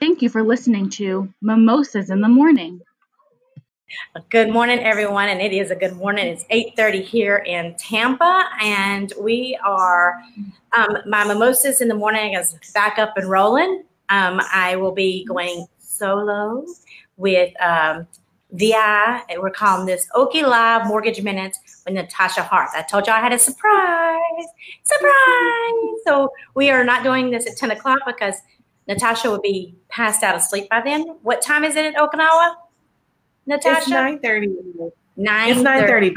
Thank you for listening to Mimosas in the Morning. Good morning, everyone, and it is a good morning. It's 8:30 here in Tampa, and we are um, my mimosas in the morning is back up and rolling. Um, I will be going solo with um, VI. We're calling this Okie Live Mortgage Minutes with Natasha Hart. I told you I had a surprise, surprise. So we are not doing this at 10 o'clock because Natasha will be passed out of sleep by then. What time is it in Okinawa? Natasha? It's 9.30. Nine. It's 9.30,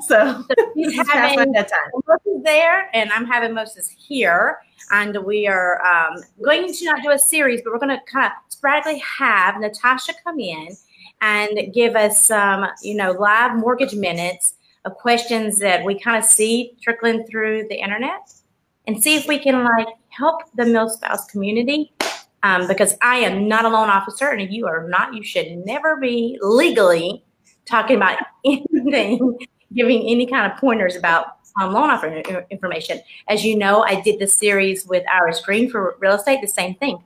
So, so he's having that time. Moses there, and I'm having Moses here. And we are um, going to not do a series, but we're going to kind of sporadically have Natasha come in and give us some, you know, live mortgage minutes of questions that we kind of see trickling through the internet and see if we can like help the mill spouse community um, because I am not a loan officer, and you are not, you should never be legally talking about anything, giving any kind of pointers about um, loan offer information. As you know, I did the series with Iris Green for real estate, the same thing.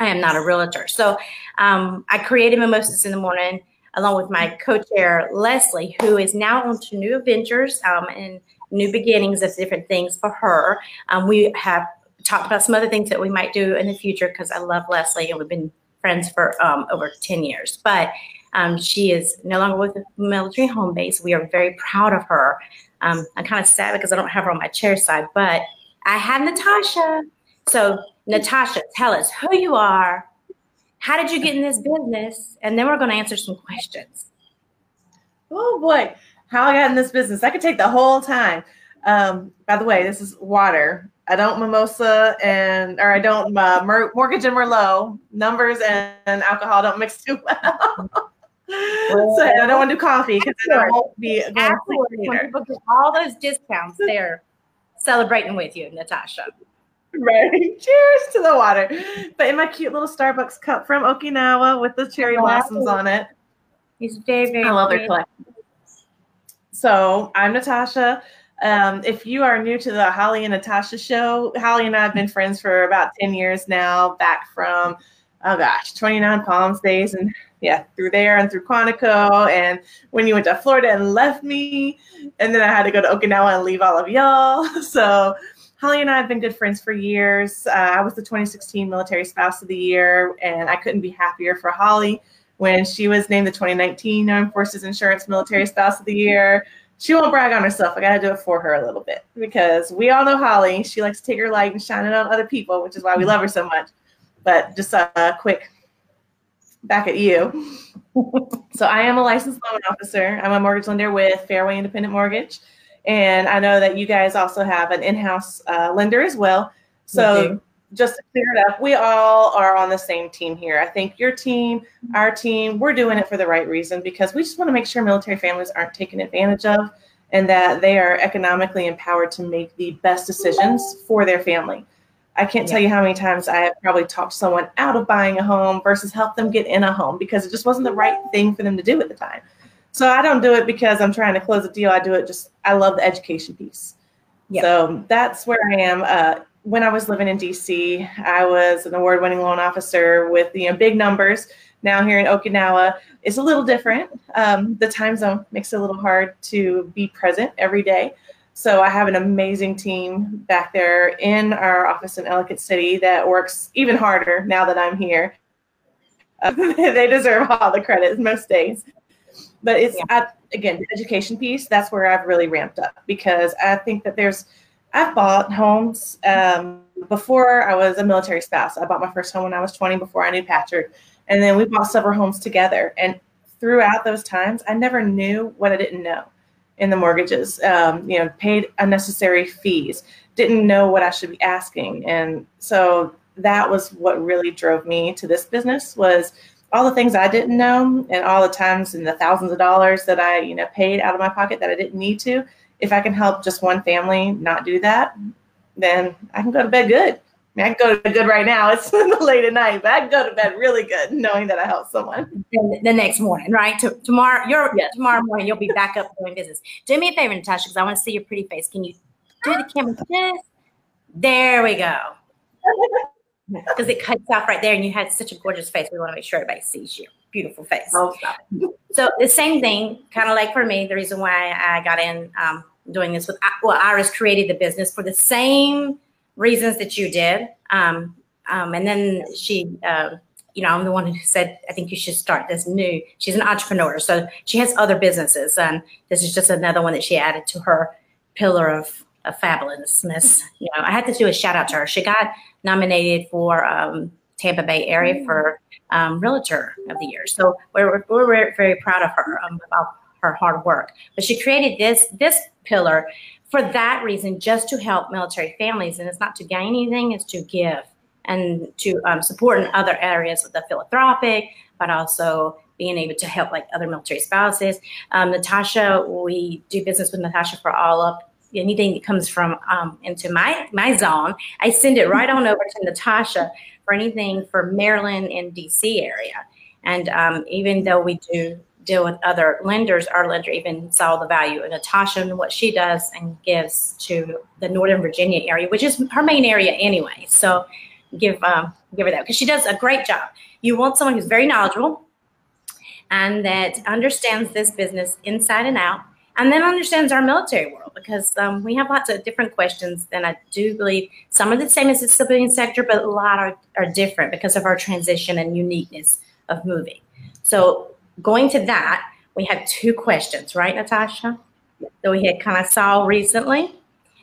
I am not a realtor. So um, I created Mimosas in the Morning along with my co-chair, Leslie, who is now on to new adventures um, and new beginnings of different things for her. Um, we have talked about some other things that we might do in the future because I love Leslie and we've been friends for um, over 10 years. But um, she is no longer with the military home base. We are very proud of her. Um, I'm kind of sad because I don't have her on my chair side, but I have Natasha. So, Natasha, tell us who you are. How did you get in this business? And then we're going to answer some questions. Oh boy, how I got in this business. I could take the whole time. Um, by the way, this is water. I don't mimosa and or I don't uh, mortgage and merlot numbers and, and, alcohol don't mix too well. so I don't want to do coffee because I won't be going all those discounts, they're celebrating with you, Natasha. Right. Cheers to the water. But in my cute little Starbucks cup from Okinawa with the cherry blossoms on it. He's very, very I love their collection. So I'm Natasha. Um, if you are new to the Holly and Natasha show, Holly and I have been friends for about 10 years now, back from, oh gosh, 29 Palms days. And yeah, through there and through Quantico. And when you went to Florida and left me, and then I had to go to Okinawa and leave all of y'all. So Holly and I have been good friends for years. Uh, I was the 2016 Military Spouse of the Year, and I couldn't be happier for Holly when she was named the 2019 Armed Forces Insurance Military Spouse of the Year she won't brag on herself. I got to do it for her a little bit because we all know Holly. She likes to take her light and shine it on other people, which is why we love her so much. But just a quick back at you. so I am a licensed loan officer. I'm a mortgage lender with Fairway Independent Mortgage. And I know that you guys also have an in-house uh, lender as well. So just to clear it up, we all are on the same team here. I think your team, our team, we're doing it for the right reason because we just want to make sure military families aren't taken advantage of and that they are economically empowered to make the best decisions for their family. I can't yeah. tell you how many times I have probably talked someone out of buying a home versus help them get in a home because it just wasn't the right thing for them to do at the time. So I don't do it because I'm trying to close a deal. I do it just, I love the education piece. Yeah. So that's where I am. Uh, when I was living in DC, I was an award-winning loan officer with you know big numbers. Now here in Okinawa, it's a little different. Um, the time zone makes it a little hard to be present every day. So I have an amazing team back there in our office in Ellicott City that works even harder now that I'm here. Uh, they deserve all the credit most days. But it's yeah. again the education piece. That's where I've really ramped up because I think that there's I've bought homes um, before I was a military spouse. I bought my first home when I was 20 before I knew Patrick. And then we bought several homes together. And throughout those times, I never knew what I didn't know in the mortgages. Um, you know, paid unnecessary fees, didn't know what I should be asking. And so that was what really drove me to this business was all the things I didn't know and all the times and the thousands of dollars that I, you know, paid out of my pocket that I didn't need to if I can help just one family not do that, then I can go to bed good. I, mean, I can go to bed good right now. It's late at night, but I can go to bed really good knowing that I helped someone. The next morning, right? To, tomorrow, you're yes. tomorrow morning, you'll be back up doing business. Do me a favor, Natasha, because I want to see your pretty face. Can you do the camera just? There we go. because it cuts off right there, and you had such a gorgeous face. We want to make sure everybody sees you. Beautiful face. Oh. So the same thing, kind of like for me, the reason why I got in um, doing this with well, Iris created the business for the same reasons that you did, um, um, and then she. Uh, you know, I'm the one who said, I think you should start this new. She's an entrepreneur, so she has other businesses, and this is just another one that she added to her pillar of, of fabulousness. You know, I had to do a shout out to her. She got nominated for um, Tampa Bay area for um, Realtor of the Year, so we're, we're, we're very proud of her um, about her hard work. But she created this this pillar for that reason, just to help military families, and it's not to gain anything; it's to give and to um, support in other areas with the philanthropic, but also being able to help like other military spouses. Um, Natasha, we do business with Natasha for all of anything that comes from um, into my my zone. I send it right on over to Natasha for anything for Maryland and DC area. And um, even though we do deal with other lenders, our lender even saw the value in Natasha and what she does and gives to the Northern Virginia area, which is her main area anyway. So give um, give her that because she does a great job. You want someone who's very knowledgeable and that understands this business inside and out, and then understands our military world because um, we have lots of different questions. And I do believe some are the same as the civilian sector, but a lot are, are different because of our transition and uniqueness of moving. So going to that, we had two questions, right, Natasha? That we had kind of saw recently.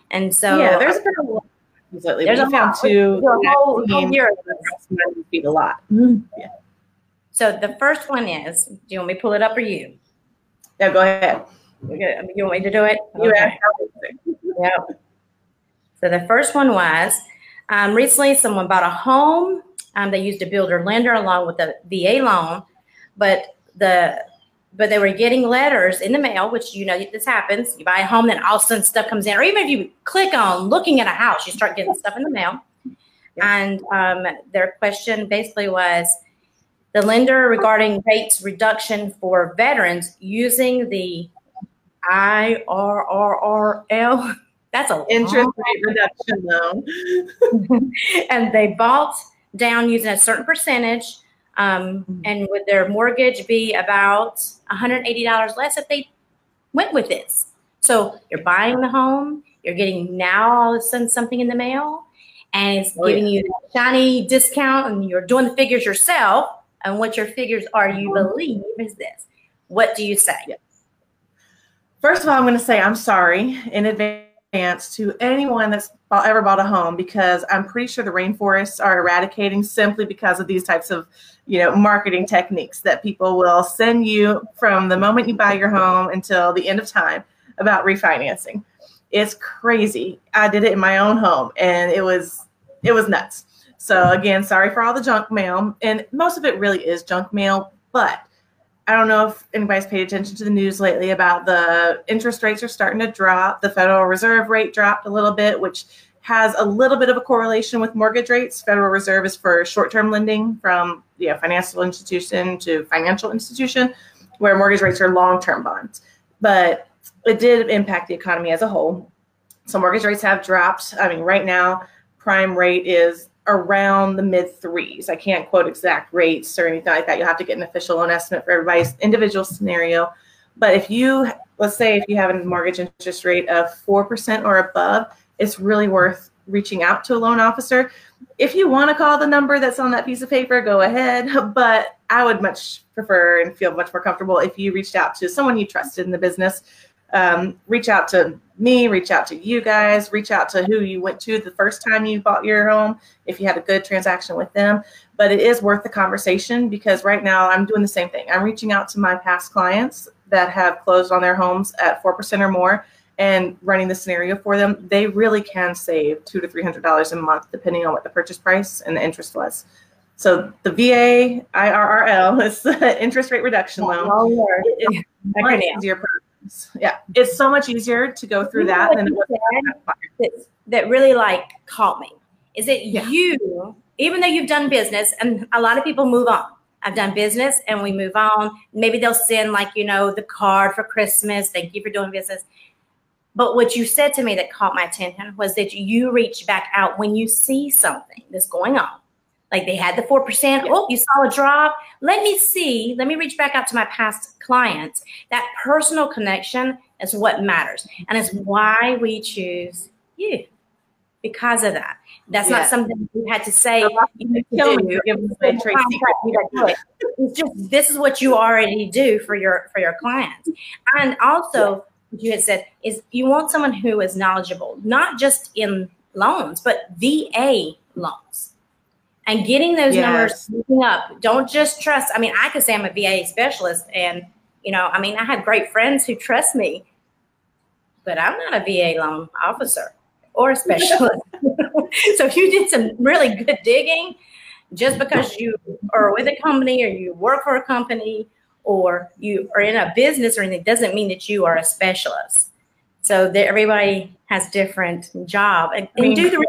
And so yeah, there's been a lot lately. There's we a found lot. two. A whole- whole year. feet a lot. Yeah. So the first one is, do you want me to pull it up or you? Yeah, go ahead. Okay, You want me to do it? Okay. Yep. So the first one was, um, recently someone bought a home. Um, they used a builder lender along with a VA loan, but the but they were getting letters in the mail, which you know this happens. You buy a home, then all of a sudden stuff comes in, or even if you click on looking at a house, you start getting stuff in the mail. And um, their question basically was the lender regarding rates reduction for veterans using the IRRRL. That's a Interest rate reduction loan. and they bought down using a certain percentage. Um, and would their mortgage be about $180 less if they went with this? So you're buying the home, you're getting now all of a sudden something in the mail, and it's Oh, giving you that shiny discount, and you're doing the figures yourself. And what your figures are, you believe is this. What do you say? First of all, I'm going to say I'm sorry in advance to anyone that's ever bought a home because I'm pretty sure the rainforests are eradicating simply because of these types of, you know, marketing techniques that people will send you from the moment you buy your home until the end of time about refinancing. It's crazy. I did it in my own home and it was it was nuts. So again, sorry for all the junk mail and most of it really is junk mail, but I don't know if anybody's paid attention to the news lately about the interest rates are starting to drop. The Federal Reserve rate dropped a little bit, which has a little bit of a correlation with mortgage rates. Federal Reserve is for short-term lending from yeah, financial institution to financial institution, where mortgage rates are long-term bonds. But it did impact the economy as a whole. So mortgage rates have dropped. I mean, right now, prime rate is around the mid threes. I can't quote exact rates or anything like that. You'll have to get an official loan estimate for everybody's individual scenario. But if you, let's say, if you have a mortgage interest rate of 4% or above, it's really worth reaching out to a loan officer. If you want to call the number that's on that piece of paper, go ahead. But I would much prefer and feel much more comfortable if you reached out to someone you trusted in the business. Um, reach out to me, reach out to you guys, reach out to who you went to the first time you bought your home if you had a good transaction with them. But it is worth the conversation because right now I'm doing the same thing. I'm reaching out to my past clients that have closed on their homes at 4% or more and running the scenario for them. They really can save two to $300 a month depending on what the purchase price and the interest was. So the VA IRRRL is the interest rate reduction loan. Long word. It's much easier. Yeah, it's so much easier to go through that than it that, that really like caught me is that Yeah. you, even though you've done business, and a lot of people move on. I've done business and we move on. Maybe they'll send like, you know, the card for Christmas. Thank you for doing business. But what you said to me that caught my attention was that you reach back out when you see something that's going on like they had the 4%. Oh, you saw a drop. Let me see. Let me reach back out to my past clients. That personal connection is what matters. And it's why we choose you because of that. That's yeah. not something you had to say. You. It's just this is what you already do for your for your clients. And also what you had said is you want someone who is knowledgeable, not just in loans, but VA loans and getting those yes. numbers up. Don't just trust. I mean, I could say I'm a VA specialist, and you know, I mean, I have great friends who trust me, but I'm not a VA loan officer or a specialist. so if you did some really good digging, just because you are with a company or you work for a company or you are in a business or anything doesn't mean that you are a specialist. So that everybody has different job and, and do the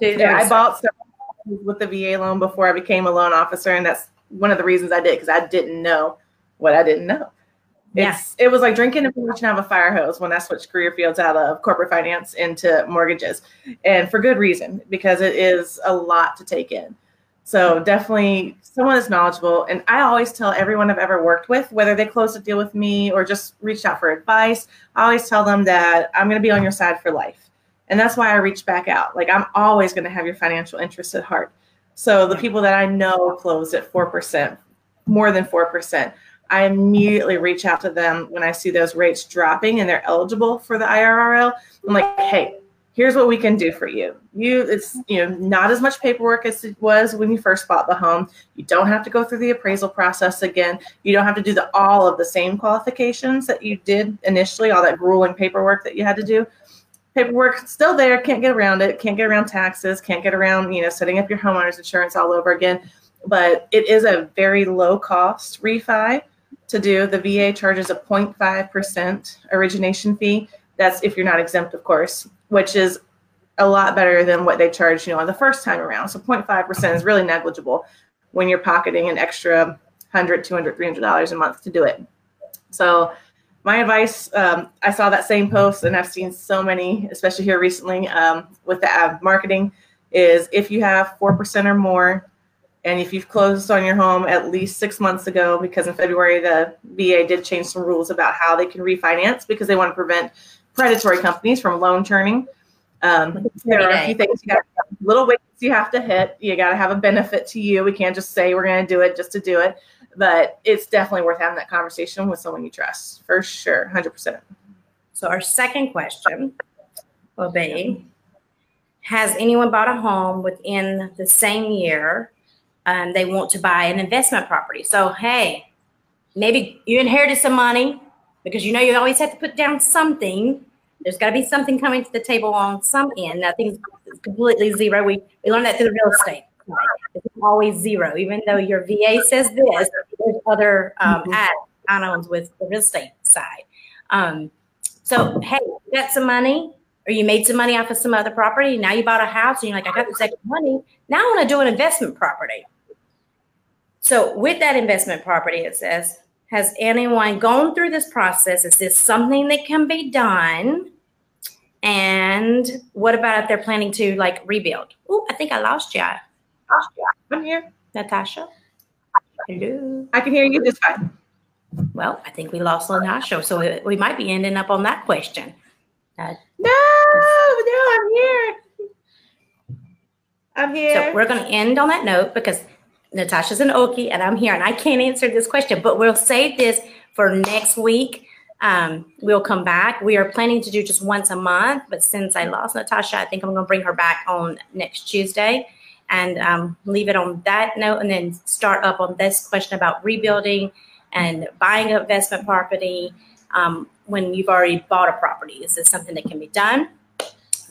yeah, I bought with the VA loan before I became a loan officer, and that's one of the reasons I did because I didn't know what I didn't know. It's yeah. it was like drinking information out of a fire hose when I switched career fields out of corporate finance into mortgages, and for good reason because it is a lot to take in. So definitely someone that's knowledgeable. And I always tell everyone I've ever worked with, whether they closed a deal with me or just reached out for advice, I always tell them that I'm going to be on your side for life. And that's why I reach back out. Like I'm always going to have your financial interests at heart. So the people that I know closed at 4%, more than 4%, I immediately reach out to them when I see those rates dropping and they're eligible for the IRRRL. I'm like, hey, here's what we can do for you. You it's you know not as much paperwork as it was when you first bought the home. You don't have to go through the appraisal process again. You don't have to do the all of the same qualifications that you did initially, all that grueling paperwork that you had to do paperwork still there can't get around it can't get around taxes can't get around you know setting up your homeowners insurance all over again. But it is a very low cost refi to do. The va charges a 0.5% origination fee. That's if you're not exempt of course which is a lot better than what they charge you know on the first time around. So 0.5% is really negligible when you're pocketing an extra 100 200 300 dollars a month to do it. So my advice um, i saw that same post and i've seen so many especially here recently um, with the ad marketing is if you have 4% or more and if you've closed on your home at least six months ago because in february the va did change some rules about how they can refinance because they want to prevent predatory companies from loan churning um, there are a few things you. Got little weights you have to hit. You got to have a benefit to you. We can't just say we're going to do it just to do it but it's definitely worth having that conversation with someone you trust for sure 100% so our second question will be has anyone bought a home within the same year and they want to buy an investment property? So hey maybe you inherited some money because you know you always have to put down something there's got to be something coming to the table on some end nothing's completely zero we, we learned that through the real estate it's always zero, even though your VA says this. There's other um, mm-hmm. add-ons with the real estate side. Um, so, hey, you got some money, or you made some money off of some other property. Now you bought a house, and you're like, I got this extra money. Now I want to do an investment property. So, with that investment property, it says, has anyone gone through this process? Is this something that can be done? And what about if they're planning to like rebuild? Oh, I think I lost you. I'm here. Natasha. Hello. I can hear you just fine. Well, I think we lost Natasha, so we might be ending up on that question. Uh, no, no, I'm here. I'm here. So we're going to end on that note because Natasha's in Okie and I'm here and I can't answer this question, but we'll save this for next week. Um, we'll come back. We are planning to do just once a month, but since I lost Natasha, I think I'm going to bring her back on next Tuesday and um, leave it on that note and then start up on this question about rebuilding and buying investment property um, when you've already bought a property. Is this something that can be done?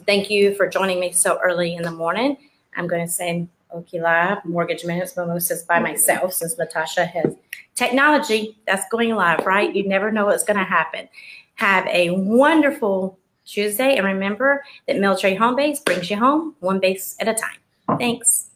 Thank you for joining me so early in the morning. I'm going to send Okie Live, Mortgage Minutes Mimosas by myself since Natasha has technology that's going live, right? You never know what's going to happen. Have a wonderful Tuesday. And remember that Military Home Base brings you home one base at a time. Thanks.